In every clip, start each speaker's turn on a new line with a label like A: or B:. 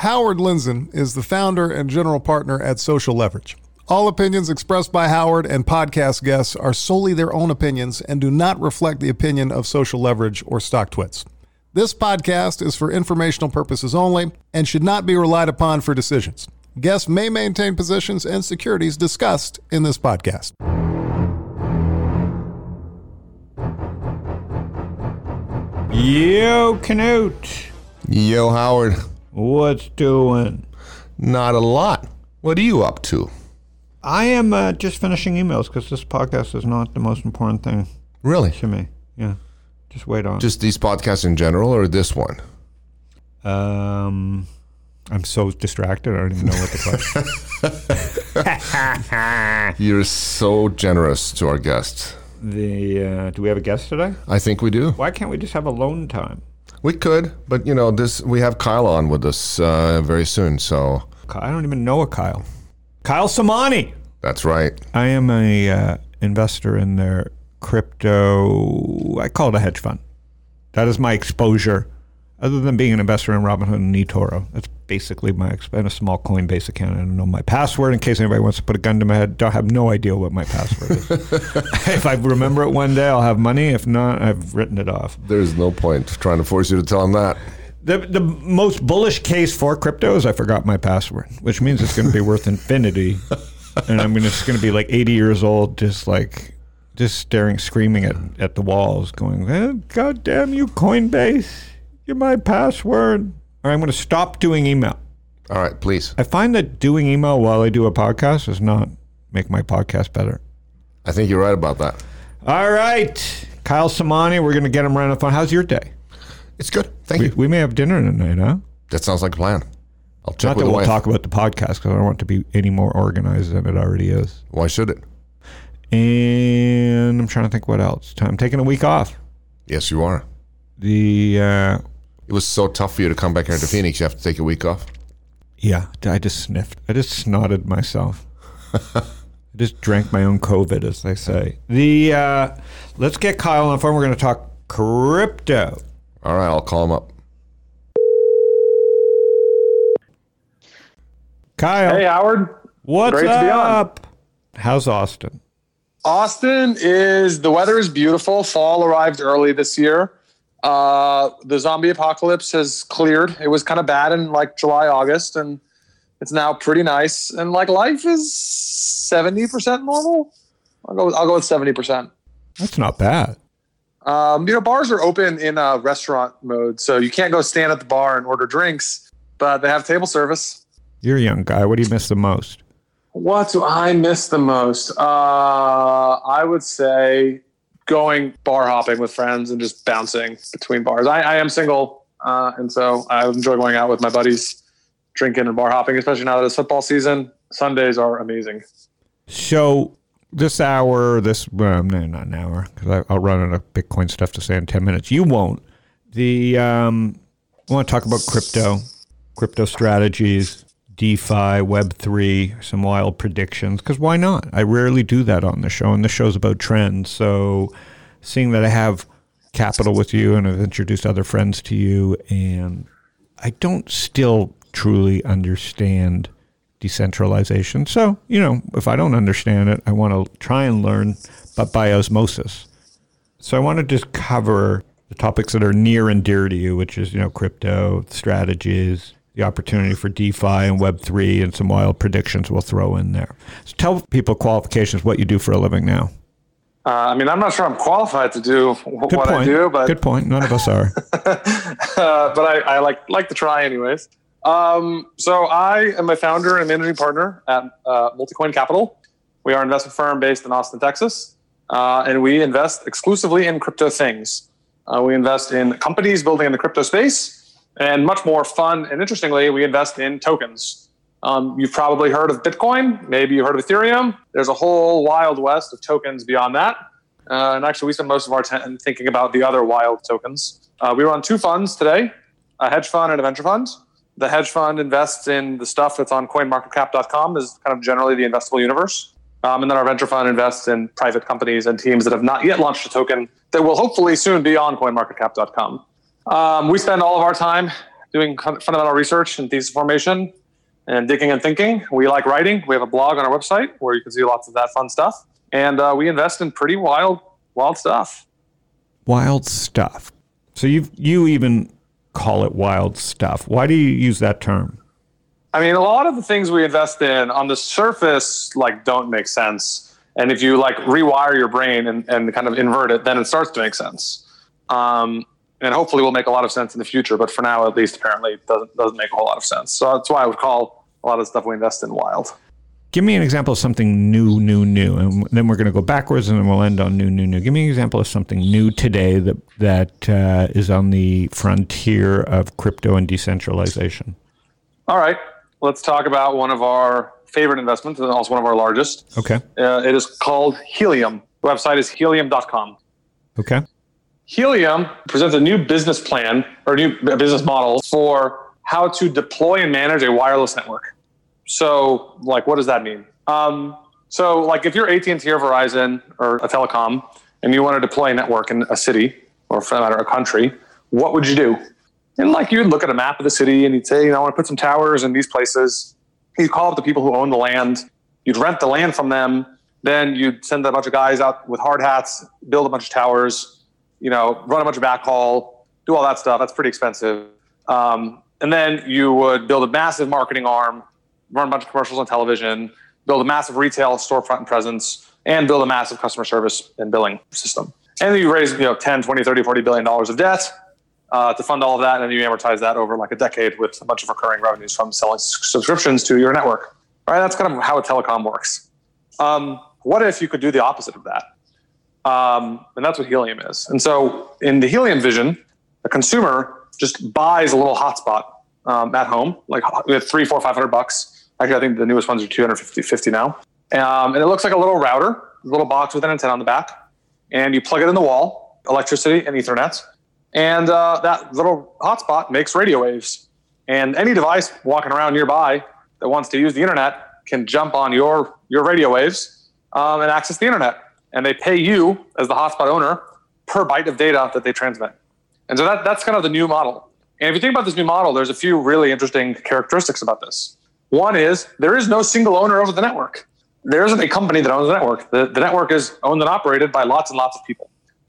A: Howard Lindzon is the founder and general partner at Social Leverage. All opinions expressed by Howard and podcast guests are solely their own opinions and do not reflect the opinion of Social Leverage or StockTwits. This podcast is for informational purposes only and should not be relied upon for decisions. Guests may maintain positions and securities discussed in this podcast.
B: Yo, Canute.
C: Yo, Howard.
B: What's doing?
C: Not a lot. What are you up to?
B: I am uh, just finishing emails because this podcast is not the most important thing
C: Really?
B: to me. Yeah. Just wait on.
C: Just these podcasts in general or this one?
B: um, I'm so distracted. I don't even know what the question.
C: You're so generous to our guests.
B: the uh, do we have a guest today?
C: I think we do.
B: Why can't we just have alone time?
C: We could, but you know, this we have Kyle on with us uh, very soon, so
B: I don't even know a Kyle. Kyle Samani.
C: that's right.
B: I am a uh, investor in their crypto. I call it a hedge fund. That is my exposure. Other than being an investor in Robinhood and eToro, that's basically my and a small Coinbase account. I don't know my password in case anybody wants to put a gun to my head. Don't have no idea what my password is. if I remember it one day, I'll have money. If not, I've written it off.
C: There's no point trying to force you to tell him that.
B: The the most bullish case for crypto is I forgot my password, which means it's going to be worth infinity, and I'm just going to be like 80 years old, just like just staring, screaming at, at the walls, going, eh, "God damn you, Coinbase! You're my password." Or I'm going to stop doing email.
C: All right, please.
B: I find that doing email while I do a podcast does not make my podcast better.
C: I think you're right about that.
B: All right, Kyle Samani, we're going to get him right on the phone. How's your day?
C: It's good. Thank
B: We,
C: you.
B: we may have dinner tonight, huh?
C: That sounds like a plan. I'll check
B: Not
C: with
B: that
C: the
B: we'll
C: wife.
B: talk about the podcast because I don't want it to be any more organized than it already is.
C: Why should it?
B: And I'm trying to think what else. I'm taking a week off.
C: Yes, you are.
B: The uh,
C: It was so tough for you to come back here to Phoenix. You have to take a week off.
B: yeah, I just sniffed. I just snotted myself. I just drank my own COVID, as they say. The uh, let's get Kyle on the phone. We're going to talk crypto.
C: All right, I'll call him up.
B: Kyle,
D: Hey, Howard.
B: what's
D: great to be on.
B: up? How's Austin?
D: Austin is the weather is beautiful. Fall arrived early this year. Uh, the zombie apocalypse has cleared. It was kind of bad in like July, August, and it's now pretty nice. And like life is seventy percent normal. I'll go. I'll go with seventy percent.
B: That's not bad.
D: Um, you know, bars are open in uh, restaurant mode, so you can't go stand at the bar and order drinks, but they have table service.
B: You're a young guy. What do you miss the most?
D: What do I miss the most? Uh, I would say going bar hopping with friends and just bouncing between bars. I, I am single, uh, and so I enjoy going out with my buddies, drinking and bar hopping, especially now that it's football season. Sundays are amazing.
B: So this hour, this well, no, not an hour, because I'll run out of Bitcoin stuff to say in ten minutes. You won't. The um, I want to talk about crypto, crypto strategies, DeFi, Web three, some wild predictions. Because why not? I rarely do that on the show, and the show's about trends. So, seeing that I have capital with you, and I've introduced other friends to you, and I don't still truly understand decentralization. So, you know, if I don't understand it, I want to try and learn, but by osmosis. So I want to just cover the topics that are near and dear to you, which is, you know, crypto, strategies, the opportunity for DeFi and Web3, and some wild predictions we'll throw in there. So tell people qualifications, what you do for a living now.
D: Uh, I mean, I'm not sure I'm qualified to do w- what
B: point.
D: I do, but
B: Good point. None of us are.
D: uh, but I, I like like to try anyways. Um, so I am a founder and managing partner at uh, Multicoin Capital. We are an investment firm based in Austin, Texas, uh, and we invest exclusively in crypto things. Uh, we invest in companies building in the crypto space, and much more fun and interestingly, we invest in tokens. Um, you've probably heard of Bitcoin, maybe you've heard of Ethereum. There's a whole wild west of tokens beyond that. Uh, and actually, we spend most of our time thinking about the other wild tokens. Uh, we run two funds today a hedge fund and a venture fund. The hedge fund invests in the stuff that's on coinmarketcap.com, is kind of generally the investable universe. Um, and then our venture fund invests in private companies and teams that have not yet launched a token that will hopefully soon be on coinmarketcap.com. Um, we spend all of our time doing fundamental research and thesis formation and digging and thinking. We like writing. We have a blog on our website where you can see lots of that fun stuff. And uh, we invest in pretty wild, wild stuff.
B: Wild stuff. So you you even call it wild stuff. Why do you use that term?
D: I mean, a lot of the things we invest in on the surface like don't make sense. And if you like rewire your brain and, and kind of invert it, then it starts to make sense. Um, and hopefully will make a lot of sense in the future. But for now, at least, apparently, it doesn't doesn't make a whole lot of sense. So that's why I would call a lot of stuff we invest in wild.
B: Give me an example of something new, new, new, and then we're going to go backwards, and then we'll end on new, new, new. Give me an example of something new today that that uh, is on the frontier of crypto and decentralization.
D: All right, let's talk about one of our favorite investments, and also one of our largest.
B: Okay.
D: Uh, it is called Helium. The website is helium.com.
B: Okay.
D: Helium presents a new business plan or new business model for how to deploy and manage a wireless network. So, like, what does that mean? Um, so, like, if you're AT&T or Verizon or a telecom, and you want to deploy a network in a city or for that matter a country, what would you do? And like, you'd look at a map of the city and you'd say, you know, I want to put some towers in these places. You'd call up the people who own the land. You'd rent the land from them. Then you'd send a bunch of guys out with hard hats, build a bunch of towers, you know, run a bunch of backhaul, do all that stuff. That's pretty expensive. Um, and then you would build a massive marketing arm, run a bunch of commercials on television, build a massive retail storefront presence, and build a massive customer service and billing system. And then you raise, you know, 10, 20, 30, 40 billion dollars of debt uh, to fund all of that. And then you amortize that over like a decade with a bunch of recurring revenues from selling subscriptions to your network. Right, that's kind of how a telecom works. Um, what if you could do the opposite of that? Um, and that's what helium is. And so in the helium vision, a consumer just buys a little hotspot um, at home, like three, four, five hundred bucks. Actually, I think the newest ones are 250 50 now. Um, and it looks like a little router, a little box with an antenna on the back. And you plug it in the wall, electricity and Ethernet. And uh, that little hotspot makes radio waves. And any device walking around nearby that wants to use the internet can jump on your, your radio waves um, and access the internet and they pay you as the hotspot owner per byte of data that they transmit. And so that, that's kind of the new model. And if you think about this new model, there's a few really interesting characteristics about this. One is there is no single owner of the network. There isn't a company that owns the network. The, the network is owned and operated by lots and lots of people.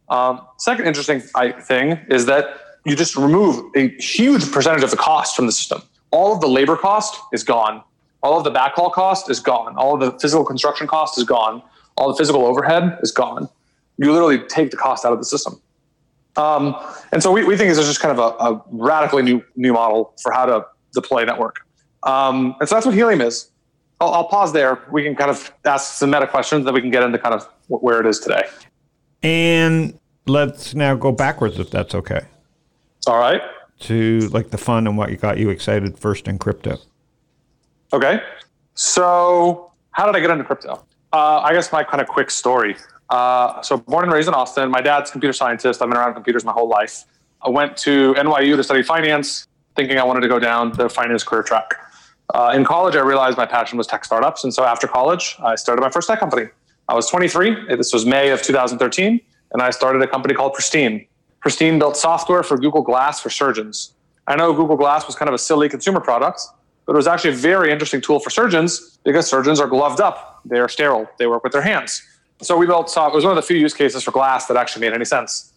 D: Um, second interesting thing is that you just remove a huge percentage of the cost from the system. All of the labor cost is gone. All of the backhaul cost is gone. All of the physical construction cost is gone all the physical overhead is gone. You literally take the cost out of the system. Um, and so we, we think this is just kind of a, a, radically new new model for how to deploy a network. Um, and so that's what Helium is. I'll, I'll, pause there. We can kind of ask some meta questions, then we can get into kind of where it is today.
B: And let's now go backwards, if that's okay.
D: All right.
B: To like the fun and what got you excited first in crypto.
D: Okay. So how did I get into crypto? Uh, I guess my kind of quick story. Uh, so born and raised in Austin. My dad's computer scientist. I've been around computers my whole life. I went to NYU to study finance, thinking I wanted to go down the finance career track. Uh, in college, I realized my passion was tech startups, and so after college, I started my first tech company. I was 23. This was May of 2013, and I started a company called Pristine. Pristine built software for Google Glass for surgeons. I know Google Glass was kind of a silly consumer product, but it was actually a very interesting tool for surgeons because surgeons are gloved up they are sterile. They work with their hands. So we built software. It was one of the few use cases for glass that actually made any sense.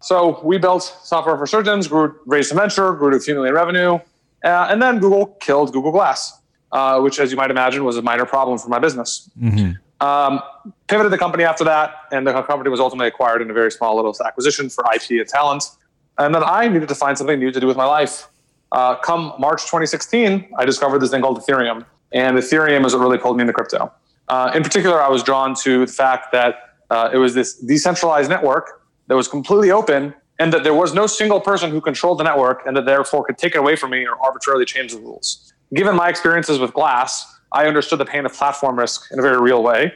D: So we built software for surgeons, grew, raised some venture, grew to a few million revenue, uh, and then Google killed Google Glass, uh, which, as you might imagine, was a minor problem for my business. Mm-hmm. Um, pivoted the company after that, and the company was ultimately acquired in a very small little acquisition for IP and talent. And then I needed to find something new to do with my life. Uh, come March 2016, I discovered this thing called Ethereum, and Ethereum is what really pulled me into crypto. Uh, in particular, I was drawn to the fact that uh, it was this decentralized network that was completely open and that there was no single person who controlled the network and that therefore could take it away from me or arbitrarily change the rules. Given my experiences with Glass, I understood the pain of platform risk in a very real way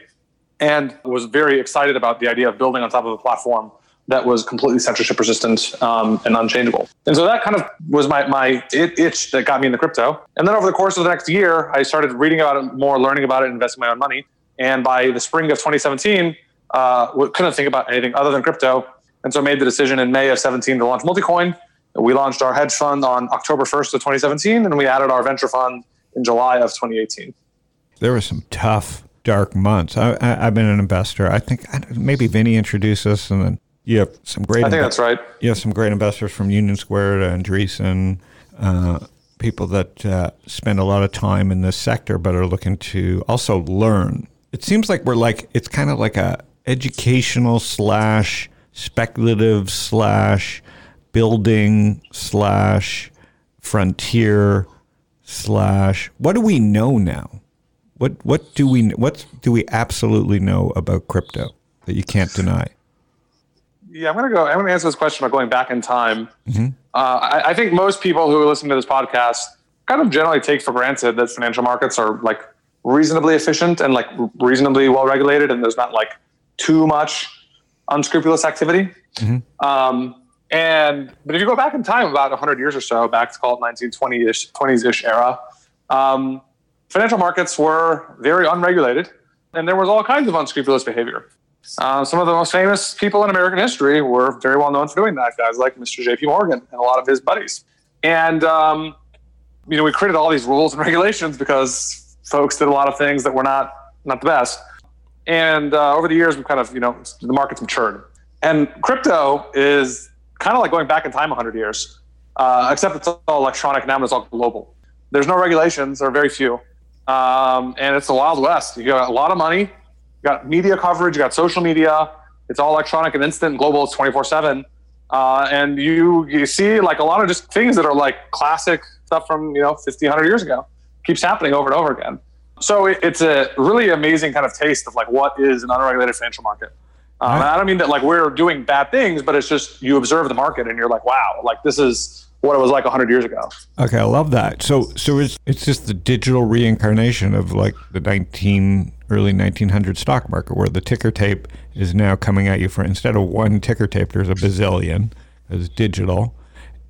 D: and was very excited about the idea of building on top of a platform that was completely censorship resistant um, and unchangeable. And so that kind of was my, my itch that got me into crypto. And then over the course of the next year, I started reading about it more, learning about it, investing my own money. And by the spring of 2017, uh, couldn't think about anything other than crypto. And so I made the decision in May of 17 to launch Multicoin. We launched our hedge fund on October 1st of 2017, and we added our venture fund in July of 2018.
B: There were some tough, dark months. I, have been an investor. I think maybe Vinny introduced us, and then you have some great.
D: I think that's right.
B: You have some great investors from Union Square to Andreessen, uh, people that uh, spend a lot of time in this sector, but are looking to also learn. It seems like we're like it's kind of like a educational slash speculative slash building slash frontier slash what do we know now? What what do we what do we absolutely know about crypto that you can't deny?
D: Yeah, I'm gonna go. I'm gonna answer this question by going back in time. Mm-hmm. Uh, I, I think most people who listen to this podcast kind of generally take for granted that financial markets are like reasonably efficient and like reasonably well regulated, and there's not like too much unscrupulous activity. Mm-hmm. Um, and but if you go back in time about 100 years or so, back to call it 1920ish, 20s-ish era, um, financial markets were very unregulated, and there was all kinds of unscrupulous behavior. Uh, some of the most famous people in American history were very well known for doing that. Guys like Mr. J.P. Morgan and a lot of his buddies. And um, you know, we created all these rules and regulations because folks did a lot of things that were not not the best. And uh, over the years, we've kind of, you know, the market's matured. And crypto is kind of like going back in time 100 years, uh, except it's all electronic now and it's all global. There's no regulations, or very few. Um, and it's the Wild West. You got a lot of money, you got media coverage, you got social media. It's all electronic and instant and global. It's 24 7. Uh, and you you see like a lot of just things that are like classic stuff from you know 50 100 years ago keeps happening over and over again so it, it's a really amazing kind of taste of like what is an unregulated financial market. Um, right. I don't mean that like we're doing bad things, but it's just you observe the market and you're like, wow, like this is what it was like 100 years ago.
B: Okay, I love that. So, so it's it's just the digital reincarnation of like the 19 early 1900 stock market, where the ticker tape is now coming at you for instead of one ticker tape, there's a bazillion. It's digital,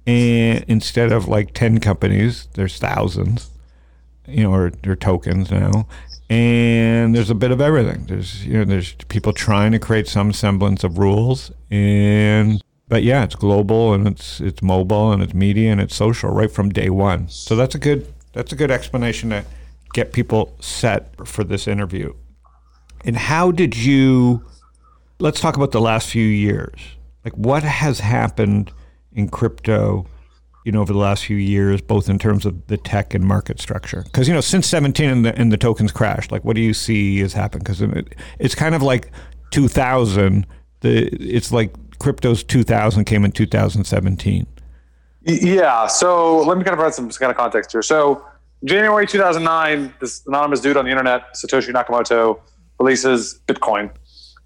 B: and instead of like 10 companies, there's thousands you know, or, or tokens now. And there's a bit of everything. There's you know, there's people trying to create some semblance of rules, and but yeah, it's global and it's it's mobile and it's media and it's social right from day one. So that's a good that's a good explanation to get people set for this interview. And how did you? Let's talk about the last few years. Like what has happened in crypto you know, over the last few years, both in terms of the tech and market structure? Because you know, since 17 and the, and the tokens crashed, like what do you see has happened? Because it, it's kind of like 2000. The it's like crypto's 2000 came in 2017.
D: Yeah. So let me kind of provide some kind of context here. So January 2009, this anonymous dude on the internet, Satoshi Nakamoto, releases Bitcoin.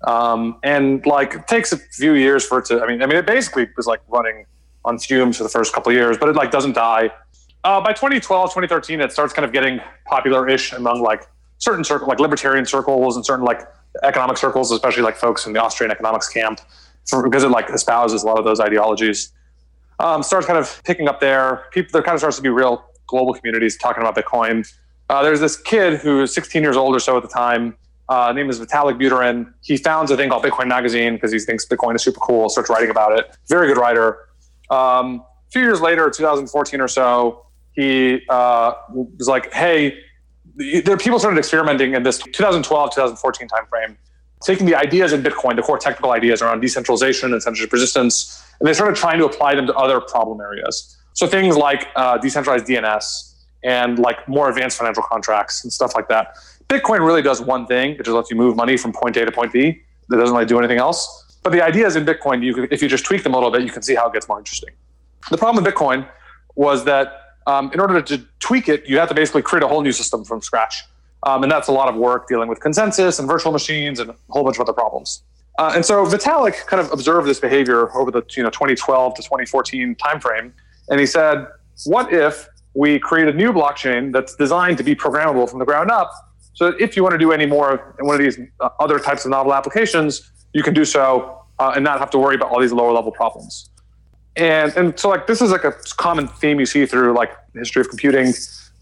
D: Um, and like it takes a few years for it to. I mean, I mean, it basically was like running on fumes for the first couple of years, but it like doesn't die. Uh, by 2012, 2013, it starts kind of getting popular-ish among like certain circles, like libertarian circles and certain like economic circles, especially like folks in the Austrian economics camp, for, because it like espouses a lot of those ideologies. Um, starts kind of picking up there. People there kind of starts to be real global communities talking about Bitcoin. Uh, there's this kid who's 16 years old or so at the time. Uh, name is Vitalik Buterin. He founds a thing called Bitcoin Magazine because he thinks Bitcoin is super cool. Starts writing about it. Very good writer. Um, a few years later, 2014 or so, he uh, was like, "Hey, there people started experimenting in this 2012 2014 timeframe, taking the ideas in Bitcoin, the core technical ideas around decentralization and censorship resistance, and they started trying to apply them to other problem areas. So things like uh, decentralized DNS and like more advanced financial contracts and stuff like that. Bitcoin really does one thing, it just lets you move money from point A to point B. It doesn't really do anything else. But the ideas in Bitcoin, you if you just tweak them a little bit, you can see how it gets more interesting. The problem with Bitcoin was that um, in order to tweak it, you have to basically create a whole new system from scratch. Um, and that's a lot of work dealing with consensus and virtual machines and a whole bunch of other problems. Uh, and so Vitalik kind of observed this behavior over the you know 2012 to 2014 timeframe, and he said, "What if we create a new blockchain that's designed to be programmable from the ground up, so that if you want to do any more in one of these uh, other types of novel applications, you can do so uh, and not have to worry about all these lower level problems. And and so like this is like a common theme you see through like the history of computing.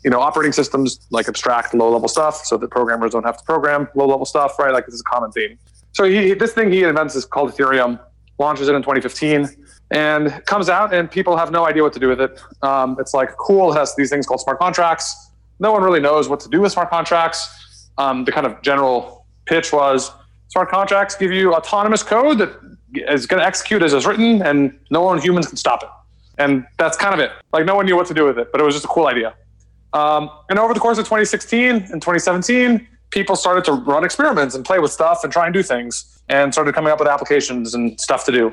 D: You know, operating systems like abstract low level stuff, so that programmers don't have to program low level stuff, right? Like this is a common theme. So he, this thing he invents is called Ethereum, launches it in 2015. and comes out and people have no idea what to do with it. Um, it's like cool, it has these things called smart contracts. No one really knows what to do with smart contracts. Um, the kind of general pitch was smart contracts give you autonomous code that is going to execute as it's written, and no one humans can stop it. And that's kind of it. Like no one knew what to do with it, but it was just a cool idea. Um, and over the course of 2016 and 2017, people started to run experiments and play with stuff and try and do things, and started coming up with applications and stuff to do.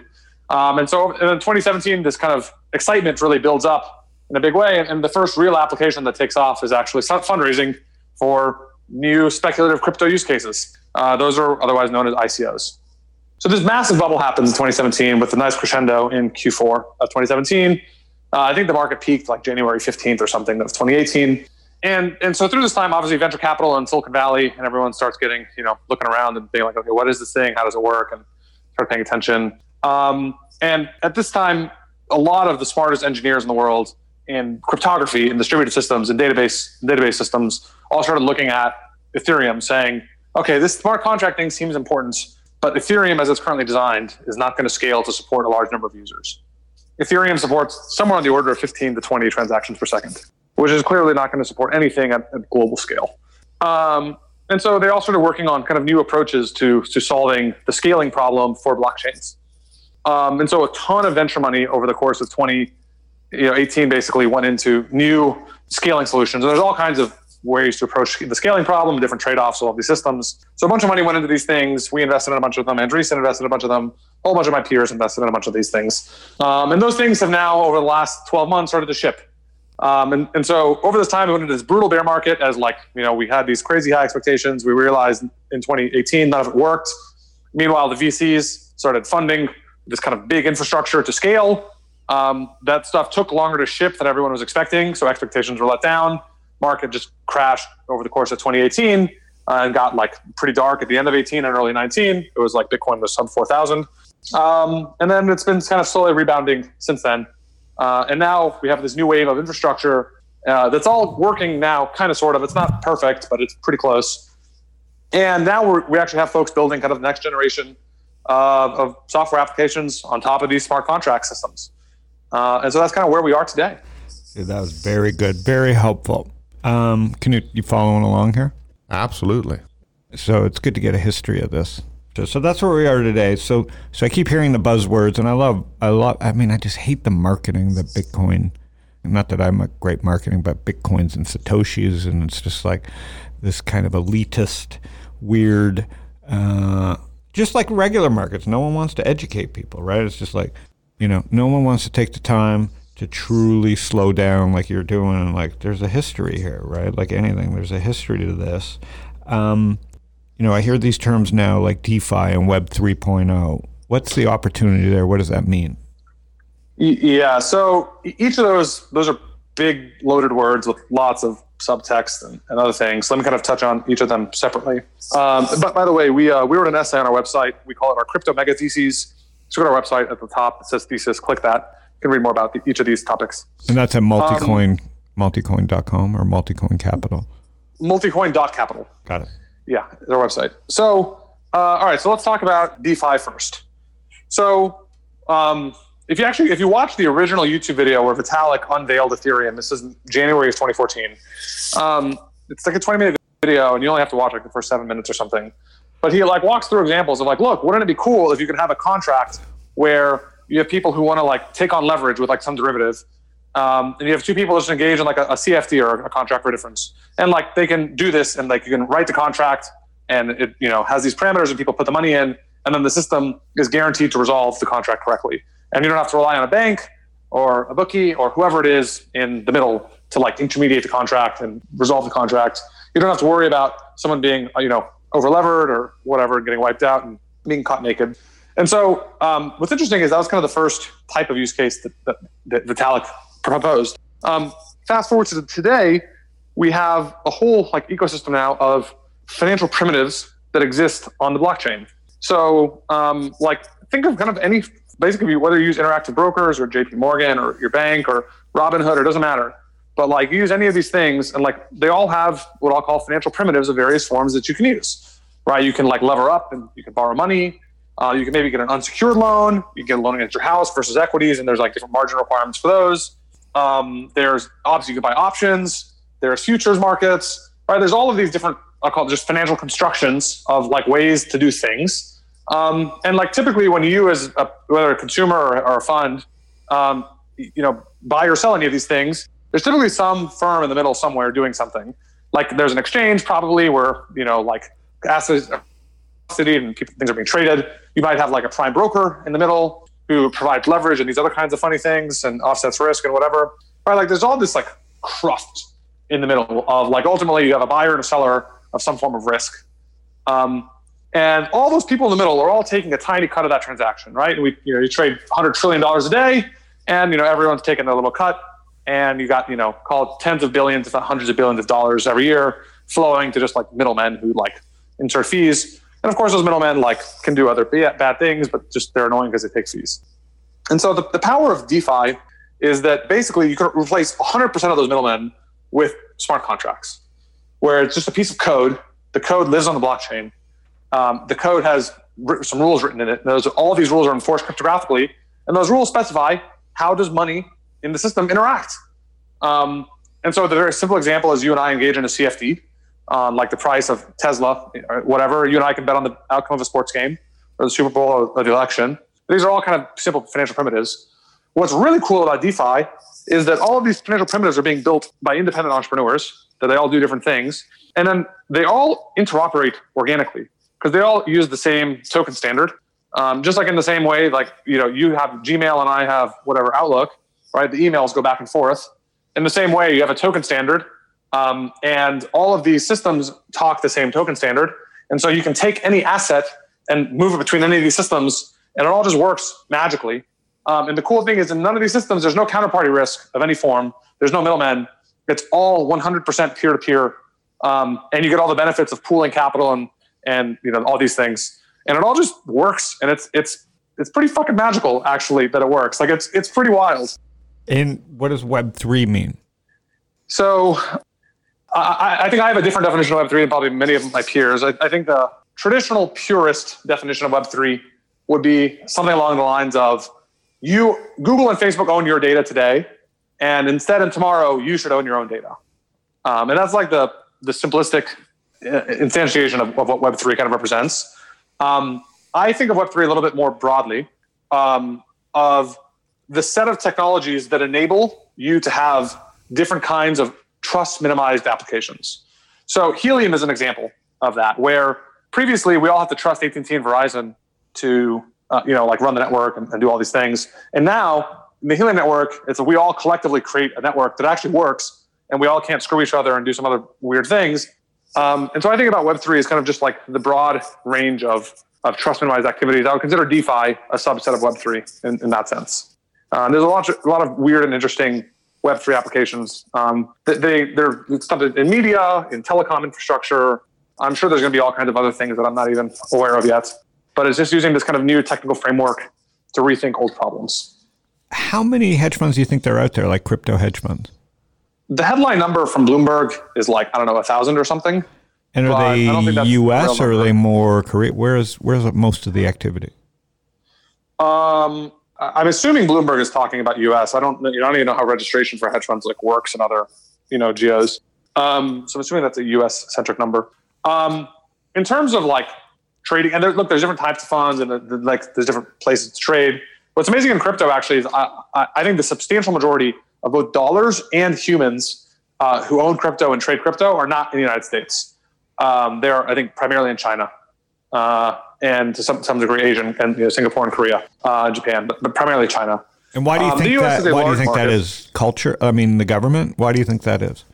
D: Um, and so in 2017, this kind of excitement really builds up in a big way. And, the first real application that takes off is actually fundraising for new speculative crypto use cases. Uh, those are otherwise known as ICOs. So this massive bubble happens in 2017 with a nice crescendo in Q4 of 2017. Uh, I think the market peaked like January 15th or something of 2018. And, and so through this time, obviously venture capital and Silicon Valley and everyone starts getting, you know, looking around and being like, okay, what is this thing? How does it work? And start paying attention. Um, and at this time, a lot of the smartest engineers in the world in cryptography and distributed systems and database database systems all started looking at Ethereum, saying, okay, this smart contract thing seems important, but Ethereum, as it's currently designed, is not going to scale to support a large number of users. Ethereum supports somewhere on the order of 15 to 20 transactions per second, which is clearly not going to support anything at, at global scale. Um, and so they all started working on kind of new approaches to, to solving the scaling problem for blockchains. Um, and so a ton of venture money over the course of 20, you know, 18 basically went into new scaling solutions. And there's all kinds of ways to approach the scaling problem, different trade-offs of all these systems. So a bunch of money went into these things. We invested in a bunch of them. Andreessen invested in a bunch of them. A whole bunch of my peers invested in a bunch of these things. Um, and those things have now, over the last 12 months, started to ship. Um, and, and so over this time, we went into this brutal bear market as like, you know, we had these crazy high expectations. We realized in 2018, none of it worked. Meanwhile, the VCs started funding this kind of big infrastructure to scale. Um, that stuff took longer to ship than everyone was expecting. So expectations were let down market just crashed over the course of 2018 uh, and got like pretty dark at the end of 18 and early 19. It was like Bitcoin was sub 4,000. Um, and then it's been kind of slowly rebounding since then. Uh, and now we have this new wave of infrastructure uh, that's all working now, kind of sort of. It's not perfect, but it's pretty close. And now we we actually have folks building kind of the next generation uh, of software applications on top of these smart contract systems. Uh, and so that's kind of where we are today.
B: that was very good, very helpful. Um, can you you following along here?
C: Absolutely.
B: So it's good to get a history of this. So, so that's where we are today. So so I keep hearing the buzzwords, and I love I love. I mean, I just hate the marketing, the Bitcoin. Not that I'm a great marketing, but Bitcoins and satoshis, and it's just like this kind of elitist, weird. Uh, just like regular markets, no one wants to educate people, right? It's just like, you know, no one wants to take the time to truly slow down like you're doing. Like there's a history here, right? Like anything, there's a history to this. Um, you know, I hear these terms now like DeFi and Web 3.0. What's the opportunity there? What does that mean?
D: Yeah, so each of those those are big loaded words with lots of subtext and, and other things. Let me kind of touch on each of them separately. Um, but by the way, we uh, we wrote an essay on our website. We call it our crypto mega theses. So go to our website at the top. It says thesis. Click that can read more about the, each of these topics.
B: And that's at multicoin, um, multicoin.com or multicoin capital.
D: Multicoin.capital.
B: Got it.
D: Yeah, their website. So, uh, all right, so let's talk about DeFi first. So, um, if you actually if you watch the original YouTube video where Vitalik unveiled Ethereum, this is January of 2014. Um, it's like a 20 minute video, and you only have to watch like the first seven minutes or something. But he like walks through examples of like, look, wouldn't it be cool if you could have a contract where you have people who want to like take on leverage with like some derivative. Um, and you have two people just engage in like a, a, CFD or a contract for difference, and like they can do this, and like you can write the contract, and it you know has these parameters, and people put the money in, and then the system is guaranteed to resolve the contract correctly, and you don't have to rely on a bank or a bookie or whoever it is in the middle to like intermediate the contract and resolve the contract. You don't have to worry about someone being you know over levered or whatever, and getting wiped out and being caught naked. And so, um, what's interesting is that was kind of the first type of use case that, that, that Vitalik proposed. Um, fast forward to today, we have a whole like ecosystem now of financial primitives that exist on the blockchain. So, um, like, think of kind of any basically whether you use interactive brokers or JP Morgan or your bank or Robinhood, or it doesn't matter. But like, you use any of these things, and like, they all have what I'll call financial primitives of various forms that you can use. Right? You can like lever up and you can borrow money Uh, you can maybe get an unsecured loan. You can get a loan against your house versus equities, and there's like different margin requirements for those. Um, there's obviously you can buy options. There's futures markets. Right? There's all of these different I call just financial constructions of like ways to do things. Um, and like typically when you as a, whether a consumer or, or a fund, um, you know, buy or sell any of these things, there's typically some firm in the middle somewhere doing something. Like there's an exchange probably where you know like assets and people, things are being traded. You might have like a prime broker in the middle who provides leverage and these other kinds of funny things and offsets risk and whatever. Right? Like there's all this like cruft in the middle of like ultimately you have a buyer and a seller of some form of risk. Um, and all those people in the middle are all taking a tiny cut of that transaction, right? And we, you know, you trade 100 trillion dollars a day, and you know everyone's taking a little cut, and you got you know call it tens of billions, if not hundreds of billions of dollars every year flowing to just like middlemen who like insert fees. And of course, those middlemen like can do other bad things, but just they're annoying because they take fees. And so the, the power of DeFi is that basically you can replace 100% of those middlemen with smart contracts where it's just a piece of code. The code lives on the blockchain. Um, the code has some rules written in it. Those all of these rules are enforced cryptographically, and those rules specify how does money in the system interact. Um, and so the very simple example is you and I engage in a CFD on like the price of Tesla or whatever. You and I can bet on the outcome of a sports game or the Super Bowl or the election. These are all kind of simple financial primitives. What's really cool about DeFi is that all of these financial primitives are being built by independent entrepreneurs that they all do different things. And then they all interoperate organically because they all use the same token standard. Um, just like in the same way, like, you know, you have Gmail and I have whatever Outlook, right? The emails go back and forth. In the same way, you have a token standard um, and all of these systems talk the same token standard. And so you can take any asset and move it between any of these systems and it all just works magically. Um, and the cool thing is in none of these systems, there's no counterparty risk of any form. There's no middlemen. It's all 100% peer to peer, and you get all the benefits of pooling capital and and you know all these things, and it all just works, and it's it's it's pretty fucking magical actually that it works. Like it's it's pretty wild.
B: And what does Web three mean?
D: So, I, I think I have a different definition of Web three than probably many of my peers. I, I think the traditional purist definition of Web three would be something along the lines of you Google and Facebook own your data today and instead, and tomorrow, you should own your own data. Um, and that's like the the simplistic uh, instantiation of, of what Web three kind of represents. Um, I think of Web three a little bit more broadly um, of the set of technologies that enable you to have different kinds of trust minimized applications. So Helium is an example of that, where previously we all have to trust AT&T and Verizon to uh, you know like run the network and, and do all these things, and now in the Helium network, it's we all collectively create a network that actually works, and we all can't screw each other and do some other weird things. Um, and so I think about Web3 as kind of just like the broad range of, of trust minimized activities. I would consider DeFi a subset of Web3 in, in that sense. Uh, there's a lot, a lot of weird and interesting Web3 applications. Um, they, they're stuff in media, in telecom infrastructure. I'm sure there's going to be all kinds of other things that I'm not even aware of yet. But it's just using this kind of new technical framework to rethink old problems
B: how many hedge funds do you think there are out there, like crypto hedge funds?
D: The headline number from Bloomberg is like I don't know a thousand or something.
B: And are they U.S. or are they more Korea? Where is where's most of the activity?
D: Um, I'm assuming Bloomberg is talking about U.S. I don't you don't even know how registration for hedge funds like works in other you know geos. Um, so I'm assuming that's a U.S. centric number. Um, in terms of like trading, and there, look, there's different types of funds and the, the, like there's different places to trade. What's amazing in crypto actually is I, I think the substantial majority of both dollars and humans uh, who own crypto and trade crypto are not in the United States. Um, they're, I think, primarily in China uh, and to some, some degree Asian and you know, Singapore and Korea, uh, Japan, but, but primarily China.
B: And why do you um, think that? Why do you think market. that is culture? I mean, the government. Why do you think that is?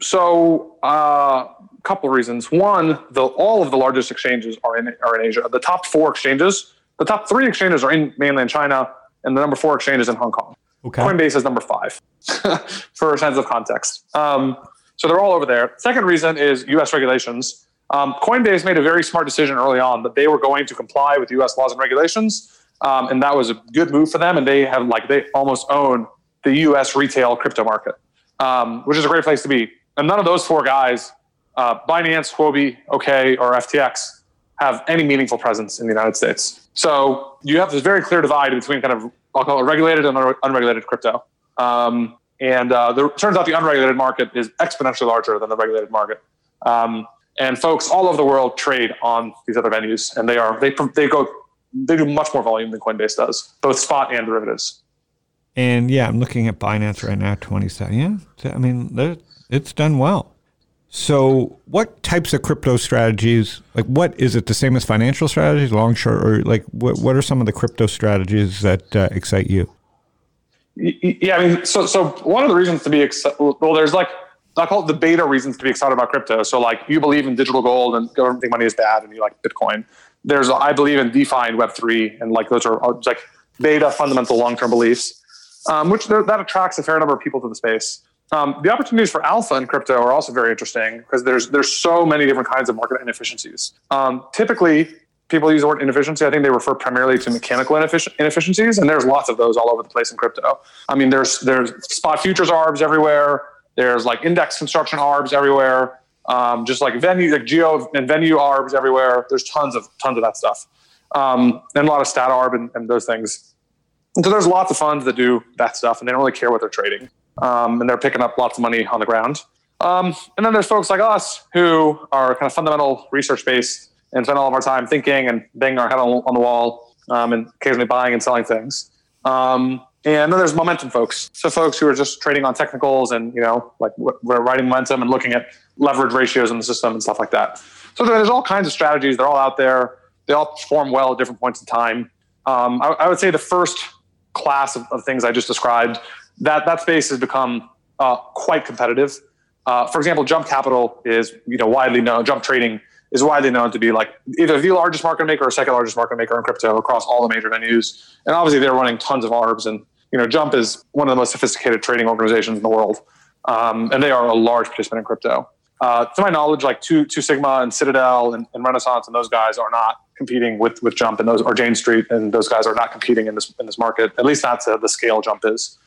D: So, a uh, couple of reasons. One, the, all of the largest exchanges are in are in Asia. The top four exchanges the top three exchanges are in mainland China, and the number four exchange is in Hong Kong. Okay. Coinbase is number five, for a sense of context. Um, so they're all over there. Second reason is U.S. regulations. Um, Coinbase made a very smart decision early on that they were going to comply with U.S. laws and regulations, um, and that was a good move for them. And they have like they almost own the U.S. retail crypto market, um, which is a great place to be. And none of those four guys, uh, Binance, Huobi, OK, or FTX, have any meaningful presence in the United States. So you have this very clear divide between kind of I'll call it regulated and unregulated crypto. Um, and uh, turns out the unregulated market is exponentially larger than the regulated market. Um, and folks all over the world trade on these other venues, and they are they they go they do much more volume than Coinbase does, both spot and derivatives.
B: And yeah, I'm looking at Binance right now, 27. Yeah, I mean, it's done well. So, what types of crypto strategies, like what is it the same as financial strategies, long, short, or like what, what are some of the crypto strategies that uh, excite you?
D: Yeah, I mean, so so one of the reasons to be excited, well, there's like I call it the beta reasons to be excited about crypto. So like you believe in digital gold and government money is bad, and you like Bitcoin. There's I believe in DeFi and Web three, and like those are like beta fundamental long term beliefs, um, which that attracts a fair number of people to the space. Um, the opportunities for alpha in crypto are also very interesting because there's there's so many different kinds of market inefficiencies. Um, typically, people use the word inefficiency, I think they refer primarily to mechanical inefficiencies, and there's lots of those all over the place in crypto. I mean, there's there's spot futures arbs everywhere. There's like index construction arbs everywhere. Um, just like venue, like geo and venue arbs everywhere. There's tons of tons of that stuff, um, and a lot of stat arb and, and, those things. And so there's lots of funds that do that stuff, and they don't really care what they're trading, um, and they're picking up lots of money on the ground. Um, and then there's folks like us who are kind of fundamental research based and spend all of our time thinking and banging our head on, on the wall um, and occasionally buying and selling things. Um, and then there's momentum folks. So folks who are just trading on technicals and, you know, like we're writing momentum and looking at leverage ratios in the system and stuff like that. So there's all kinds of strategies. They're all out there. They all perform well at different points in time. Um, I, I, would say the first class of, of, things I just described, that, that space has become uh, quite competitive. Uh, for example, Jump Capital is, you know, widely known, Jump Trading is widely known to be like either the largest market maker or second largest market maker in crypto across all the major venues. And obviously, they're running tons of ARBs. And you know, Jump is one of the most sophisticated trading organizations in the world, um, and they are a large participant in crypto. Uh, to my knowledge, like Two Two Sigma and Citadel and, and, Renaissance and those guys are not competing with with Jump and those or Jane Street and those guys are not competing in this in this market. At least that's the scale Jump is.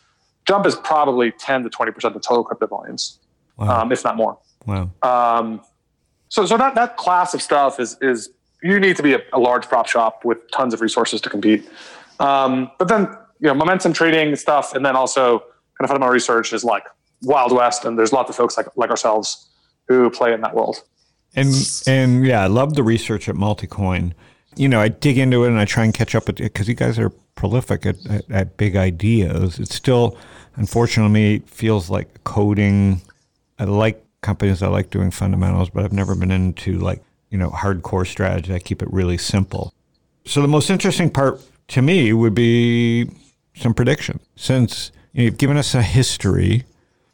D: Jump is probably ten to twenty percent of total crypto volumes, wow. um, if not more.
B: Wow.
D: Um, so, so that, that class of stuff is, is you need to be a, a large prop shop with tons of resources to compete. Um, but then, you know, momentum trading stuff, and then also kind of fundamental research is like Wild West, and there's lots of folks like, like ourselves who play in that world.
B: And, and yeah, I love the research at Multicoin. You know, I dig into it and I try and catch up with it because you guys are prolific at, at, at big ideas. It still, unfortunately, feels like coding. I like companies I like doing fundamentals, but I've never been into like, you know, hardcore strategy. I keep it really simple. So the most interesting part to me would be some prediction. Since you know, you've given us a history,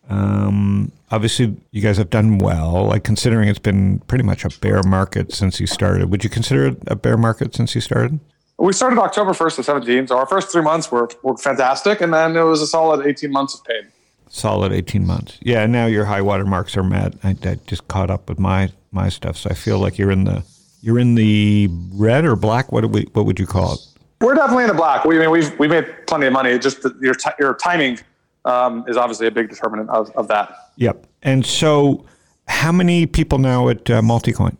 B: um, obviously you guys have done well. Like considering it's been pretty much a bear market since you started. Would you consider it a bear market since you started?
D: We started October 1st of 17, so our first three months were, were fantastic, and then it was a solid 18 months of pain
B: solid 18 months. Yeah, now your high water marks are met. I, I, just caught up with my my stuff, so I feel like you're in the you're in the red or black. What we what would you call it?
D: We're definitely in the black. We I mean we've we made plenty of money. Just the, your t- your timing um, is obviously a big determinant of, of that.
B: Yep. And so, how many people now at uh, Multicoin?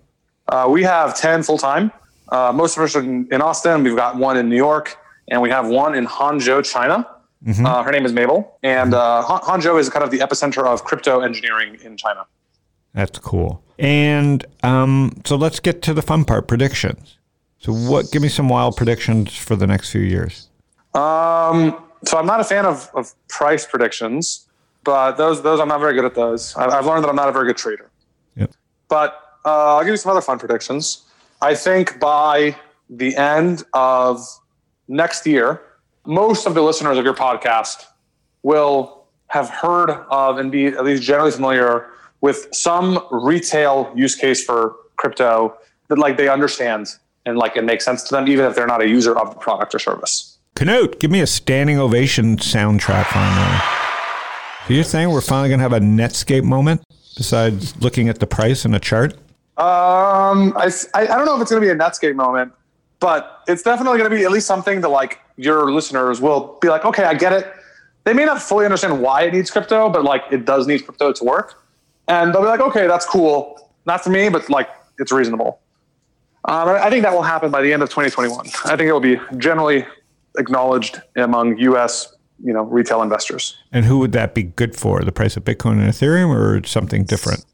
D: Uh, we have 10 full time. Uh, most of us are in, in Austin. We've got one in New York, and we have one in Hangzhou, China. Mm-hmm. Uh, her name is Mabel, and uh, Hangzhou is kind of the epicenter of crypto engineering in China.
B: That's cool. And um, so let's get to the fun part: predictions. So, what? Give me some wild predictions for the next few years.
D: Um, so, I'm not a fan of, of price predictions, but those those I'm not very good at those. I, have learned that I'm not a very good trader.
B: Yep.
D: But uh, I'll give you some other fun predictions. I think by the end of next year, most of the listeners of your podcast will have heard of and be at least generally familiar with some retail use case for crypto that like they understand and like it makes sense to them even if they're not a user of the product or service.
B: Canute, give me a standing ovation soundtrack finally. So you're saying we're finally going to have a Netscape moment besides looking at the price and a chart?
D: Um, I, I, I don't know if it's going to be a Netscape moment, but it's definitely going to be at least something that like your listeners will be like, okay, I get it. They may not fully understand why it needs crypto, but like it does need crypto to work. And they'll be like, okay, that's cool. Not for me, but like it's reasonable. Um, I think that will happen by the end of 2021. I think it will be generally acknowledged among U.S. you know retail investors.
B: And who would that be good for? The price of Bitcoin and Ethereum, or something different?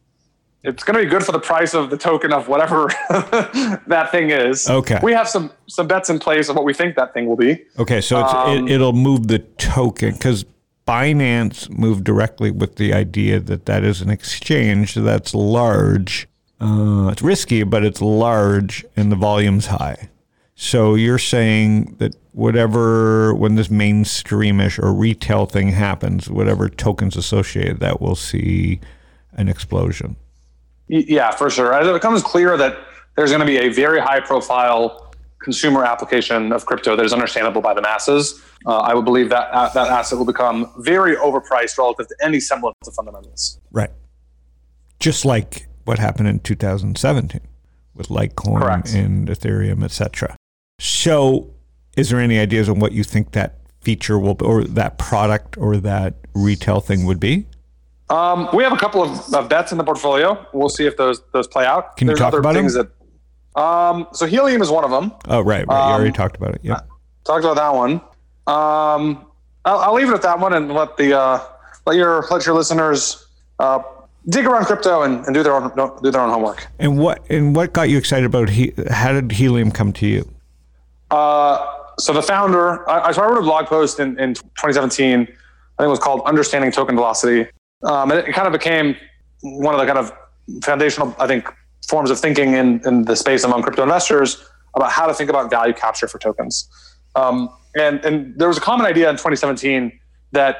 D: It's going to be good for the price of the token of whatever that thing is.
B: Okay.
D: We have some some bets in place of what we think that thing will be.
B: Okay, so it's,
D: Um,
B: it, it'll move the token because Binance moved directly with the idea that that is an exchange that's large. Uh, it's risky, but it's large and the volume's high. So you're saying that whatever when this mainstreamish or retail thing happens, whatever tokens associated, that will see an explosion.
D: Yeah, for sure. As it becomes clear that there's going to be a very high profile consumer application of crypto that is understandable by the masses, uh, I would believe that uh, that asset will become very overpriced relative to any semblance of fundamentals.
B: Right. Just like what happened in 2017 with Litecoin
D: Correct.
B: and Ethereum, etc. So, is there any ideas on what you think that feature will or that product or that retail thing would be?
D: Um, we have a couple of, of bets in the portfolio. We'll see if those those play out.
B: Can you
D: There's
B: talk about
D: things that. Um, so helium is one of them.
B: Oh, right, right. you already
D: Um,
B: talked about it. Yeah.
D: Talked about that one. Um, I'll, I'll leave it at that one and let the uh, let your let your listeners uh, dig around crypto and, and do their own do their own homework.
B: And what and what got you excited about he, how did helium come to you?
D: Uh, so the founder, I, so I wrote a blog post in, in 2017. I think it was called "Understanding Token Velocity," um, and it kind of became one of the kind of foundational, I think, forms of thinking in, in the space among crypto investors about how to think about value capture for tokens. Um, and and there was a common idea in 2017 that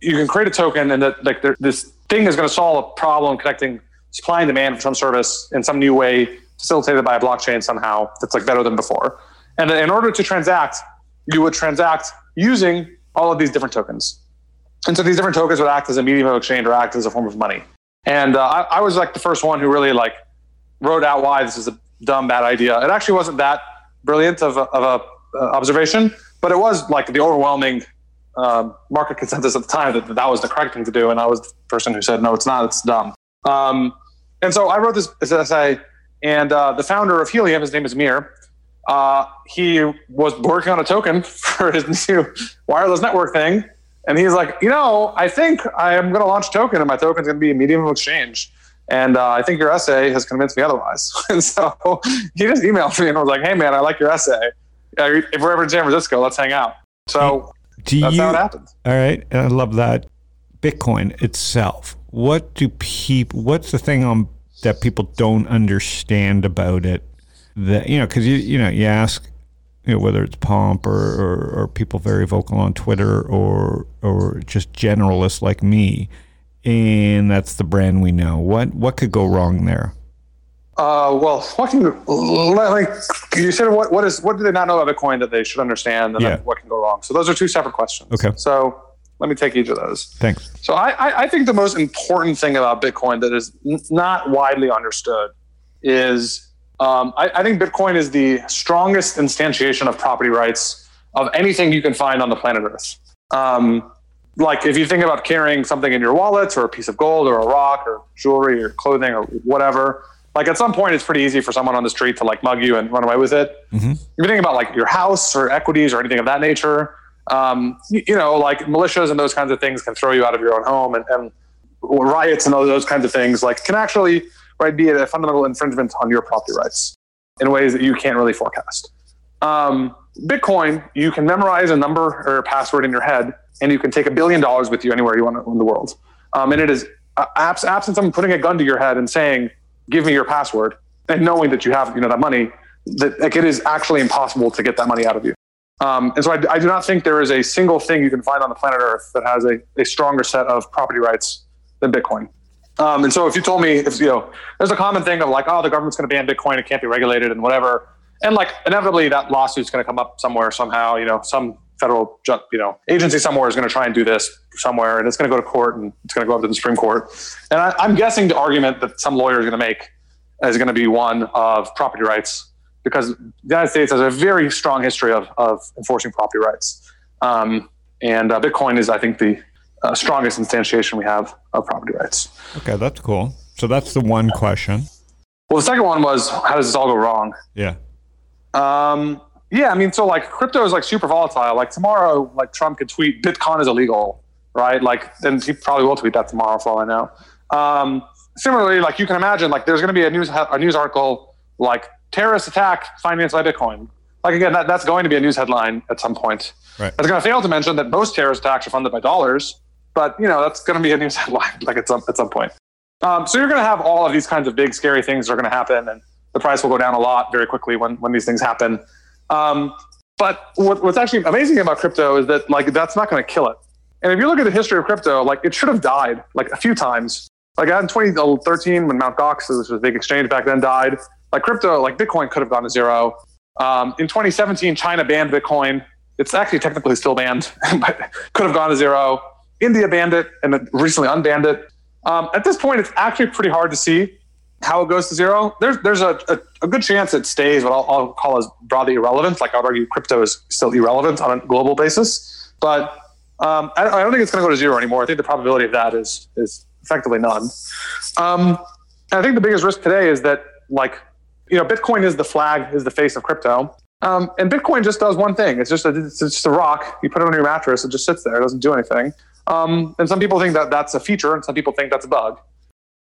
D: you can create a token and that like there, this thing is going to solve a problem connecting supply and demand for some service in some new way facilitated by a blockchain somehow that's like better than before. And in order to transact you would transact using all of these different tokens. And so these different tokens would act as a medium of exchange or act as a form of money. And uh, I, I was like the first one who really like wrote out why this is a dumb bad idea. It actually wasn't that brilliant of a, of a uh, observation but it was like the overwhelming um, market consensus at the time that that was the correct thing to do, and I was the person who said, "No, it's not. It's dumb." Um, and so I wrote this, this essay, and uh, the founder of Helium, his name is Mir. Uh, he was working on a token for his new wireless network thing, and he's like, "You know, I think I am going to launch a token, and my token's going to be a medium of exchange." And uh, I think your essay has convinced me otherwise. and so he just emailed me and was like, "Hey, man, I like your essay. Uh, If we're ever in San Francisco, let's hang out." So
B: Do
D: that's
B: you
D: how it happened.
B: All right, I love that. Bitcoin itself. What do people? What's the thing on that people don't understand about it? That you know, because you you know you ask, you know, whether it's Pomp or, or or people very vocal on Twitter or or just generalists like me, and that's the brand we know. What what could go wrong there?
D: Uh, well, what can like you said? What what is what do they not know about Bitcoin that they should understand, and
B: Yeah.
D: what can go wrong? So those are two separate questions.
B: Okay.
D: So let me take each of those.
B: Thanks.
D: So I, I, I think the most important thing about Bitcoin that is n- not widely understood is um, I, I think Bitcoin is the strongest instantiation of property rights of anything you can find on the planet Earth. Um, like if you think about carrying something in your wallet or a piece of gold or a rock or jewelry or clothing or whatever, like at some point it's pretty easy for someone on the street to like mug you and run away with it.
B: Mhm.
D: If you think about like your house or equities or anything of that nature, um, you, you know, like militias and those kinds of things can throw you out of your own home and, and riots and all those kinds of things like can actually right be a fundamental infringement on your property rights in ways that you can't really forecast. Um, Bitcoin, you can memorize a number or a password in your head, and you can take a billion dollars with you anywhere you want in the world. Um, and it is uh, abs- absent someone putting a gun to your head and saying, "Give me your password," and knowing that you have you know that money, that like it is actually impossible to get that money out of you. Um, and so I, I do not think there is a single thing you can find on the planet Earth that has a, a stronger set of property rights than Bitcoin. Um, and so if you told me, if you know, there's a common thing of like, oh, the government's going to ban Bitcoin, it can't be regulated and whatever, and like inevitably that lawsuit's going to come up somewhere somehow. You know, some federal you know agency somewhere is going to try and do this somewhere, and it's going to go to court and it's going to go up to the Supreme Court. And I, I'm guessing the argument that some lawyer is going to make is going to be one of property rights because the United States has a very strong history of, of enforcing property rights. Um, and uh, Bitcoin is, I think, the uh, strongest instantiation we have of property rights.
B: Okay, that's cool. So that's the one question.
D: Well, the second one was how does this all go wrong?
B: Yeah.
D: Um, yeah, I mean, so like crypto is like super volatile. Like tomorrow, like Trump could tweet Bitcoin is illegal, right? Like then he probably will tweet that tomorrow for all I know. Um, similarly, like you can imagine, like there's going to be a news a news article like terrorist attack financed by Bitcoin. Like again, that, that's going to be a news headline at some point.
B: Right.
D: It's going to fail to mention that most terrorist attacks are funded by dollars, but you know that's going to be a news headline like at some at some point. Um, so you're going to have all of these kinds of big scary things that are going to happen, and the price will go down a lot very quickly when when these things happen. Um, but what, what's actually amazing about crypto is that like that's not going to kill it. And if you look at the history of crypto, like it should have died like a few times. Like in 2013, when Mt. Gox, this was a big exchange back then, died. Like crypto, like Bitcoin could have gone to zero. Um, in 2017, China banned Bitcoin. It's actually technically still banned, but could have gone to zero. India banned it and recently unbanned it. Um, at this point, it's actually pretty hard to see how it goes to zero. There's there's a, a, a good chance it stays what I'll, I'll, call as broadly irrelevant. Like I would argue, crypto is still irrelevant on a global basis. But um, I, I, don't think it's going to go to zero anymore. I think the probability of that is is effectively none. Um, I think the biggest risk today is that like you know Bitcoin is the flag, is the face of crypto. Um, and Bitcoin just does one thing. It's just a, it's just a rock. You put it on your mattress, it just sits there. It doesn't do anything. Um, and some people think that that's a feature, and some people think that's a bug.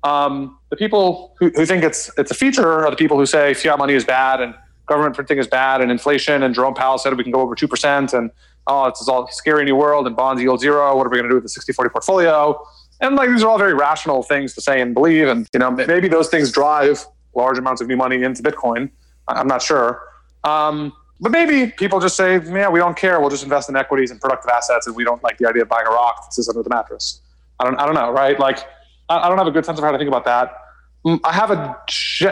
D: Um, the people who, who think it's it's a feature are the people who say fiat money is bad and government printing is bad and inflation and Jerome Powell said we can go over two percent and oh it's all scary new world and bonds yield zero. What are we going to do with the 60-40 portfolio? And like these are all very rational things to say and believe, and you know maybe those things drive large amounts of new money into Bitcoin. I'm not sure. Um, but maybe people just say, yeah, we don't care. We'll just invest in equities and productive assets, and we don't like the idea of buying a rock that sits under the mattress. I don't, I don't know, right? Like, I don't have a good sense of how to think about that. Mm, I have a,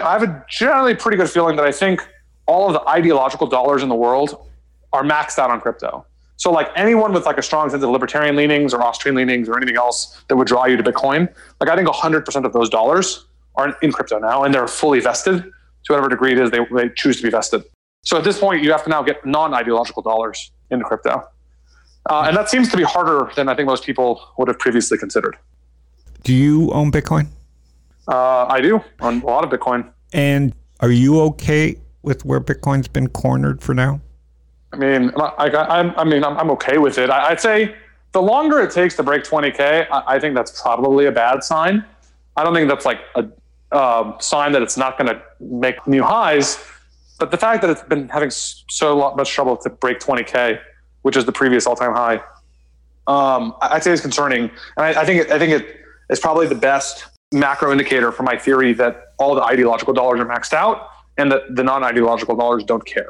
D: I have a generally pretty good feeling that I think all of the ideological dollars in the world are maxed out on crypto. So, like anyone with like a strong sense of libertarian leanings or Austrian leanings or anything else that would draw you to Bitcoin, like I think 100% of those dollars are in crypto now, and they're fully vested to whatever degree it is they, they choose to be vested. So at this point, you have to now get non-ideological dollars into crypto, uh, and that seems to be harder than I think most people would have previously considered.
B: Do you own Bitcoin?
D: Uh, I do on a lot of Bitcoin.
B: And are you okay with where Bitcoin's been cornered for now?
D: I mean, I, I, I mean, I'm, I'm, okay with it. I, would say the longer it takes to break 20k, I, I, think that's probably a bad sign. I don't think that's like a uh, sign that it's not going to make new highs. But the fact that it's been having so much trouble to break 20k, which is the previous all-time high, um, I'd say is concerning. And I, I think it, I think it is probably the best macro indicator for my theory that all the ideological dollars are maxed out and that the non-ideological dollars don't care.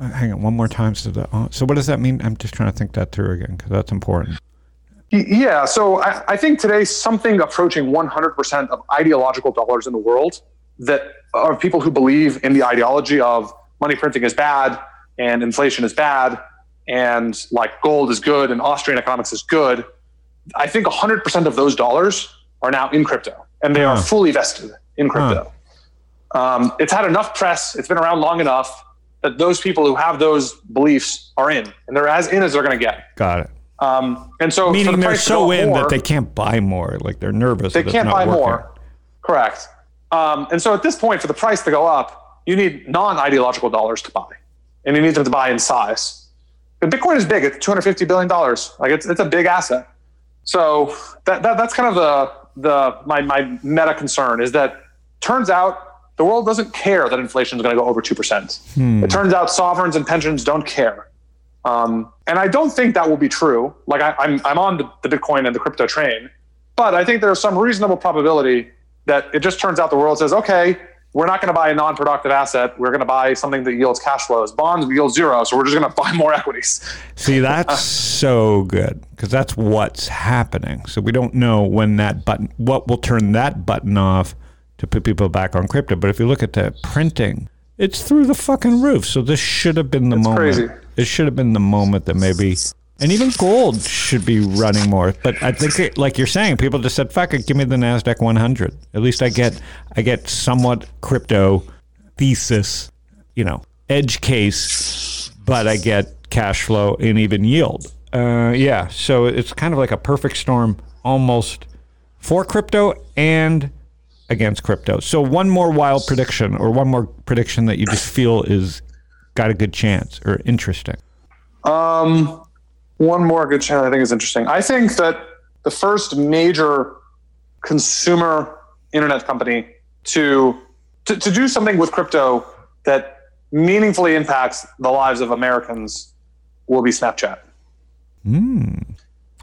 B: Hang on one more time. So, the, uh, so what does that mean? I'm just trying to think that through again because that's important.
D: Yeah, so I, I, think today something approaching 100% of ideological dollars in the world that are people who believe in the ideology of money printing is bad and inflation is bad and like gold is good and Austrian economics is good. I think 100% of those dollars are now in crypto and they huh. are fully vested in crypto. Huh. Um, it's had enough press, it's been around long enough that those people who have those beliefs are in and they're as in as they're going to get.
B: Got it.
D: Um, and so,
B: meaning the they're so in more, that they can't buy more. Like they're nervous.
D: They can't buy working. more. Correct. Um, and so at this point, for the price to go up, you need non-ideological dollars to buy, and you need them to buy in size. But Bitcoin is big; it's two hundred fifty billion dollars. Like it's it's a big asset. So that, that that's kind of the the my my meta concern is that turns out the world doesn't care that inflation is going to go over two percent. Hmm. It turns out sovereigns and pensions don't care. Um, and I don't think that will be true. Like I, am I'm, I'm on the, the Bitcoin and the crypto train, but I think there's some reasonable probability that it just turns out the world says, okay, we're not going to buy a non-productive asset. We're going to buy something that yields cash flows. Bonds yield zero, so we're just going to buy more equities.
B: See, that's so good because that's what's happening. So we don't know when that button, what will turn that button off to put people back on crypto. But if you look at the printing, it's through the fucking roof. So this should have been the it's moment. Crazy. It should have been the moment that maybe and even gold should be running more. But I think, it, like you're saying, people just said, "Fuck it, give me the Nasdaq 100." At least I get, I get somewhat crypto thesis, you know, edge case, but I get cash flow and even yield. Uh, yeah, so it's kind of like a perfect storm, almost for crypto and against crypto. So one more wild prediction, or one more prediction that you just feel is got a good chance or interesting.
D: Um, one more good channel I think is interesting. I think that the first major consumer internet company to, to, to do something with crypto that meaningfully impacts the lives of Americans will be Snapchat.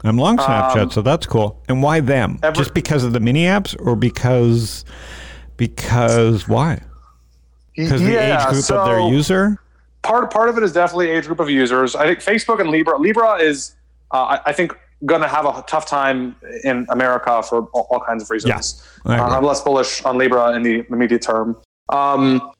B: I'm long Snapchat, so that's cool. And why them?
D: Um, Ever-
B: just because of the mini apps, or because because why? Because the age group of their user.
D: Part part of it is definitely age group of users. I think Facebook and Libra. Libra is, uh, I, I think, going to have a tough time in America for all, all kinds of reasons.
B: Agree.
D: Uh, I'm less bullish on Libra in the immediate term. Um,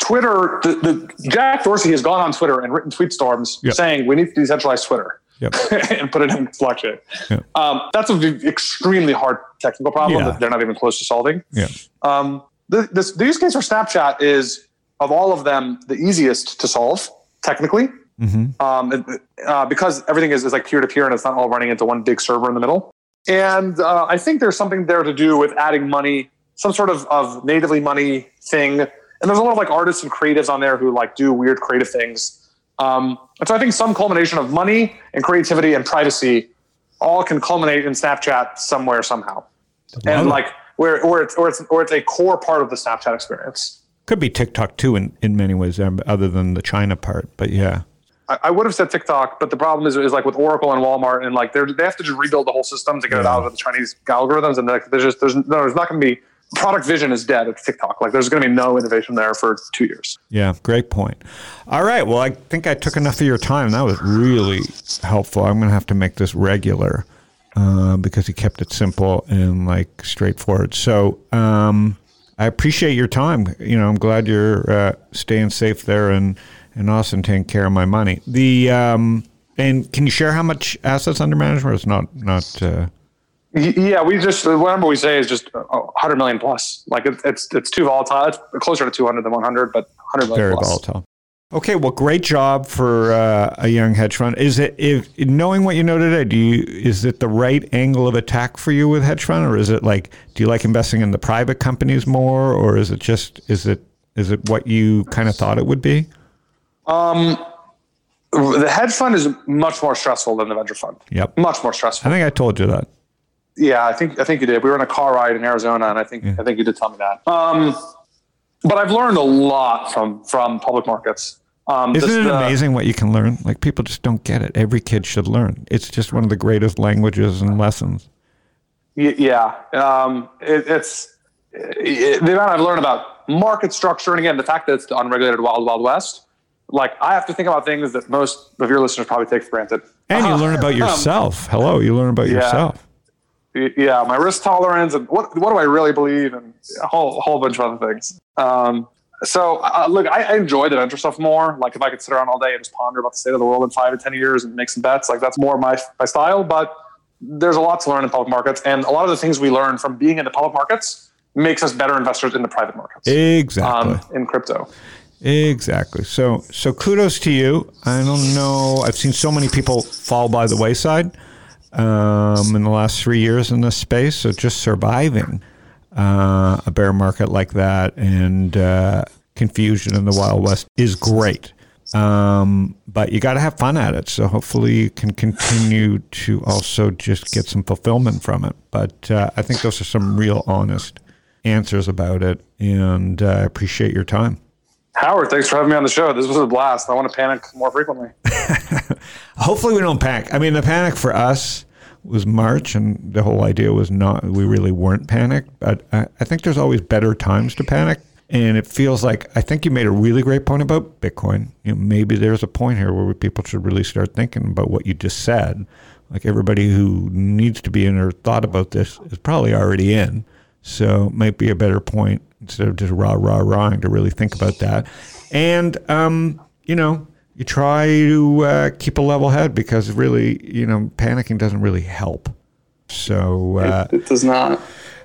D: Twitter, the, the Jack Dorsey has gone on Twitter and written tweet storms
B: Yep.
D: saying we need to decentralize Twitter
B: Yep.
D: and put it in blockchain.
B: Yep.
D: Um, that's an extremely hard technical problem
B: Yeah.
D: that they're not even close to solving.
B: Yeah.
D: Um, the, this, the use case for Snapchat is, of all of them, the easiest to solve technically,
B: Mm-hmm.
D: um, uh, because everything is, is like peer to peer and it's not all running into one big server in the middle. And uh, I think there's something there to do with adding money, some sort of, of natively money thing. And there's a lot of like artists and creatives on there who like do weird creative things. Um, and so I think some culmination of money and creativity and privacy all can culminate in Snapchat somewhere somehow. And like where, or it's, or it's, or it's a core part of the Snapchat experience.
B: Could be TikTok too, in in many ways, um, other than the China part. But yeah,
D: I, I would have said TikTok, but the problem is, is like with Oracle and Walmart, and like they're, they have to just rebuild the whole system to get it out of the Chinese algorithms, and like, there's just there's no, there's not going to be product vision is dead at TikTok. Like there's going to be no innovation there for two years.
B: yeah, great point. All right, well, I think I took enough of your time. That was really helpful. I'm going to have to make this regular uh, because he kept it simple and like straightforward. So um, I appreciate your time. You know, I'm glad you're uh, staying safe there and and Austin taking care of my money. The um, and can you share how much assets under management? It's not not. Uh,
D: Yeah, we just number we say is just uh, 100 million plus. Like it, it's it's too volatile. It's closer to 200 than 100, but 100 million
B: very
D: plus.
B: volatile. Okay, well, great job for uh, a young hedge fund. Is it if knowing what you know today? Do you is it the right angle of attack for you with hedge fund, or is it like do you like investing in the private companies more, or is it just is it is it what you kind of thought it would be?
D: Um, the hedge fund is much more stressful than the venture fund.
B: Yep,
D: Much more stressful.
B: I think I told you that.
D: Yeah, I think I think you did. We were in a car ride in Arizona, and I think I think you did tell me that. Um, but I've learned a lot from from public markets. Um,
B: Isn't
D: this-
B: it amazing what you can learn? Like people just don't get it. Every kid should learn. It's just one of the greatest languages and lessons.
D: Y- Yeah, um, it, it's it, the amount I've learned about market structure, and again, the fact that it's the unregulated wild wild west. Like I have to think about things that most of your listeners probably take for granted.
B: And you learn about
D: Um,
B: yourself. Hello, you learn about
D: yeah.
B: yourself.
D: Yeah, my risk tolerance and what what do I really believe and a whole whole bunch of other things. Um, so uh, look, I, I enjoy the venture stuff more. Like if I could sit around all day and just ponder about the state of the world in five to ten years and make some bets, like that's more my my style. But there's a lot to learn in public markets, and a lot of the things we learn from being in the public markets makes us better investors in the private markets.
B: Exactly.
D: Um, in crypto.
B: Exactly. So so kudos to you. I don't know. I've seen so many people fall by the wayside um, in the last three years in this space. So just surviving uh, a bear market like that and uh, confusion in the Wild West is great. Um, but you got to have fun at it. So hopefully you can continue to also just get some fulfillment from it. But uh, I think those are some real honest answers about it. And uh, I appreciate your time.
D: Howard, thanks for having me on the show. This was a blast. I want to panic more frequently.
B: Hopefully, we don't panic. I mean, the panic for us was March, and the whole idea was not, we really weren't panicked. But I, I think there's always better times to panic. And it feels like, I think you made a really great point about Bitcoin. You know, maybe there's a point here where people should really start thinking about what you just said. Like everybody who needs to be in or thought about this is probably already in. So it might be a better point instead of just rah, rah, rahing to really think about that. And, um, you know, you try to uh, keep a level head because really, you know, panicking doesn't really help. So, uh,
D: It does not.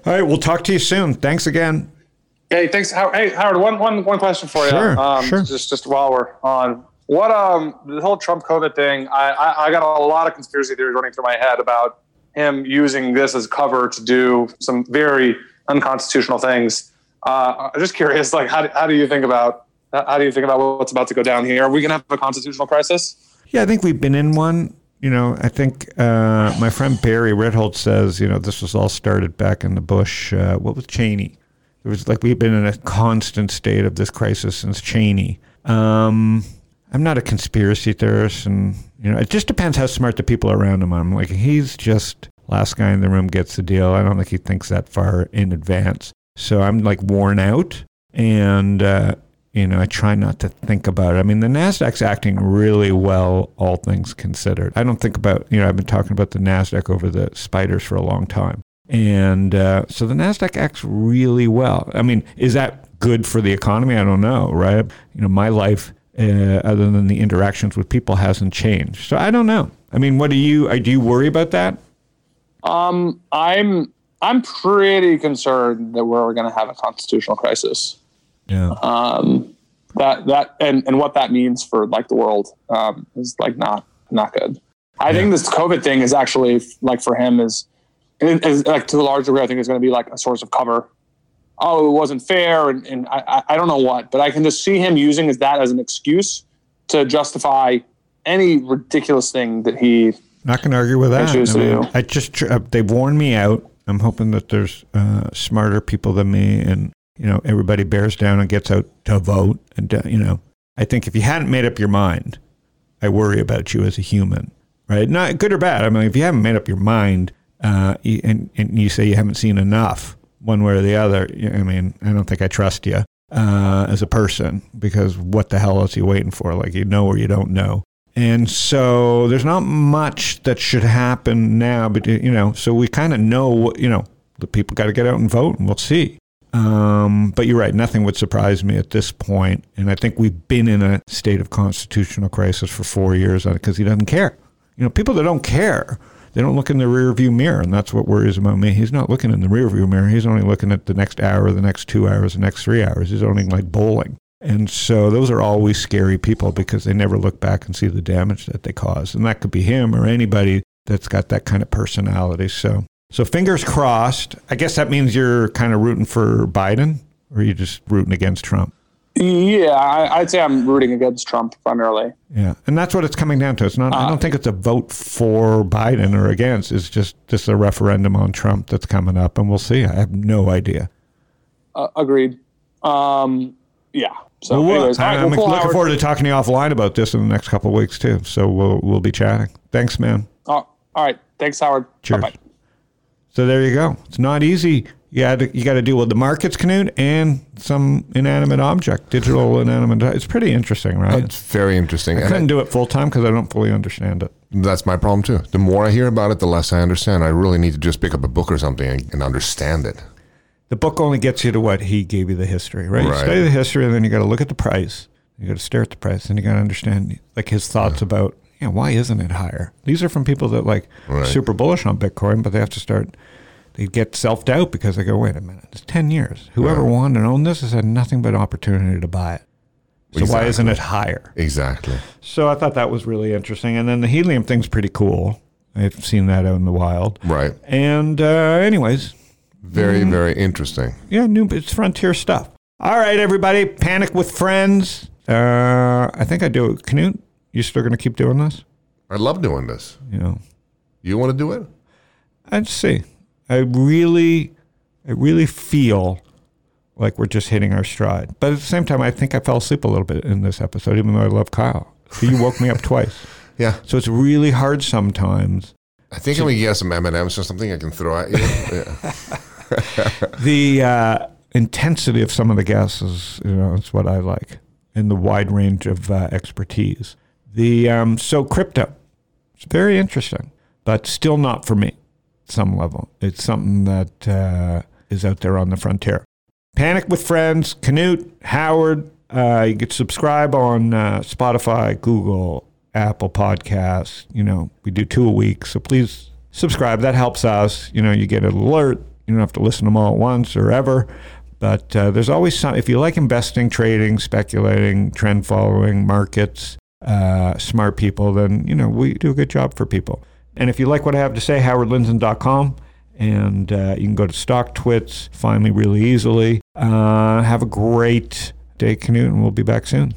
B: all right, we'll talk to you soon. Thanks again.
D: Hey, thanks. Hey, Howard, one, one, one question for you.
B: Sure,
D: um,
B: sure.
D: Just, just while we're on, what um, the whole Trump COVID thing? I, I, I got a lot of conspiracy theories running through my head about him using this as cover to do some very unconstitutional things. Uh, I'm just curious, like, how, how do you think about how do you think about what's about to go down here? Are we going to have a constitutional crisis?
B: Yeah, I think we've been in one. You know, I think uh, my friend Barry Ritholtz says, you know, this was all started back in the Bush. Uh, what was Cheney? It was like we've been in a constant state of this crisis since Cheney. Um, I'm not a conspiracy theorist, and you know, it just depends how smart the people around him are. I'm like, he's just last guy in the room gets the deal. I don't think he thinks that far in advance. So I'm like worn out, and uh, you know, I try not to think about it. I mean, the Nasdaq's acting really well, all things considered. I don't think about you know, I've been talking about the Nasdaq over the spiders for a long time, and uh, so the Nasdaq acts really well. I mean, is that good for the economy? I don't know, right? You know, my life. Uh, other than the interactions with people hasn't changed. So I don't know. I mean, what do you uh, do? You worry about that?
D: Um, I'm I'm pretty concerned that we're going to have a constitutional crisis.
B: Yeah.
D: Um, that that and and what that means for like the world um, is like not not good. I think this COVID thing is actually like for him is, is like to a large degree. I think is going to be like a source of cover. Oh, it wasn't fair, and, and I, I don't know what, but I can just see him using as that as an excuse to justify any ridiculous thing that he
B: Not going to argue with that. I, mean. I just uh, they've worn me out. I'm hoping that there's uh, smarter people than me, and you know everybody bears down and gets out to vote. And uh, you know, I think if you hadn't made up your mind, I worry about you as a human, right? Not good or bad. I mean, if you haven't made up your mind, uh, and and you say you haven't seen enough, one way or the other, I mean, I don't think I trust you uh, as a person because what the hell else are you waiting for? Like you know or you don't know. And so there's not much that should happen now, but you know, so we kind of know what you know. The people got to get out and vote, and we'll see. Um, but you're right; nothing would surprise me at this point. And I think we've been in a state of constitutional crisis for four years because he doesn't care. You know, people that don't care, they don't look in the rearview mirror, and that's what worries about me. He's not looking in the rearview mirror; he's only looking at the next hour, the next two hours, the next three hours. He's only like bowling. And so those are always scary people because they never look back and see the damage that they cause. And that could be him or anybody that's got that kind of personality. So so fingers crossed. I guess that means you're kind of rooting for Biden or are you just rooting against Trump?
D: Yeah, I, I'd say I'm rooting against Trump primarily.
B: Yeah. And that's what it's coming down to. It's not I don't think it's a vote for Biden or against. It's just just a referendum on Trump that's coming up and we'll see. I have no idea.
D: Uh, agreed. Um, yeah. So,
B: Well, we'll-
D: anyways,
B: I'm
D: we'll
B: looking forward to talking to you offline about this in the next couple of weeks too. So we'll we'll be chatting. Thanks, man.
D: Oh, all right. Thanks, Howard.
B: Cheers.
D: Bye-bye.
B: So there you go. It's not easy. You got to, you got to deal with the markets, Canute, and some inanimate object, digital inanimate. It's pretty interesting, right?
C: It's very interesting.
B: I
C: And
B: couldn't do it full time because I don't fully understand it.
C: that's my problem too. The more I hear about it, the less I understand. I really need to just pick up a book or something and, and understand it.
B: The book only gets you to what he gave you the history, right? You study the history, and then you got to look at the price. You got to stare at the price, and you got to understand like his thoughts about, yeah, why isn't it higher? These are from people that like
C: Right.
B: super bullish on Bitcoin, but they have to start. They get self doubt because they go, wait a minute, it's ten years. Whoever
C: Right.
B: wanted to own this has had nothing but opportunity to buy it. So why isn't it higher?
C: Exactly.
B: So I thought that was really interesting. And then the helium thing's pretty cool. I've seen that out in the wild.
C: Right.
B: And uh, anyways,
C: Very,
B: Mm-hmm.
C: very interesting.
B: yeah, new it's frontier stuff. All right, everybody, panic with friends. Uh, I think I do it. Canute, you still gonna keep doing this?
C: I love doing this.
B: You know,
C: You want to do it?
B: I'd see. I really, I really feel like we're just hitting our stride. But at the same time, I think I fell asleep a little bit in this episode, even though I love Kyle. So you woke me up twice.
C: Yeah.
B: So it's really hard sometimes.
C: I think I'm gonna get some M and M's or something I can throw at you. yeah.
B: the uh, intensity of some of the is, you know, it's what I like, and the wide range of uh, expertise. The um, so crypto, it's very interesting, but still not for me. Some level, it's something that uh, is out there on the frontier. Panic with friends, Canute, Howard. Uh, you could subscribe on uh, Spotify, Google, Apple Podcasts. You know, we do two a week, so please subscribe. That helps us. You know, you get an alert. You don't have to listen to them all at once or ever. But uh, there's always some. If you like investing, trading, speculating, trend following, markets, uh, smart people, then you know we do a good job for people. And if you like what I have to say, howardlindzon.com. And uh, you can go to StockTwits, find me really easily. Uh, have a great day, Canute, and we'll be back soon.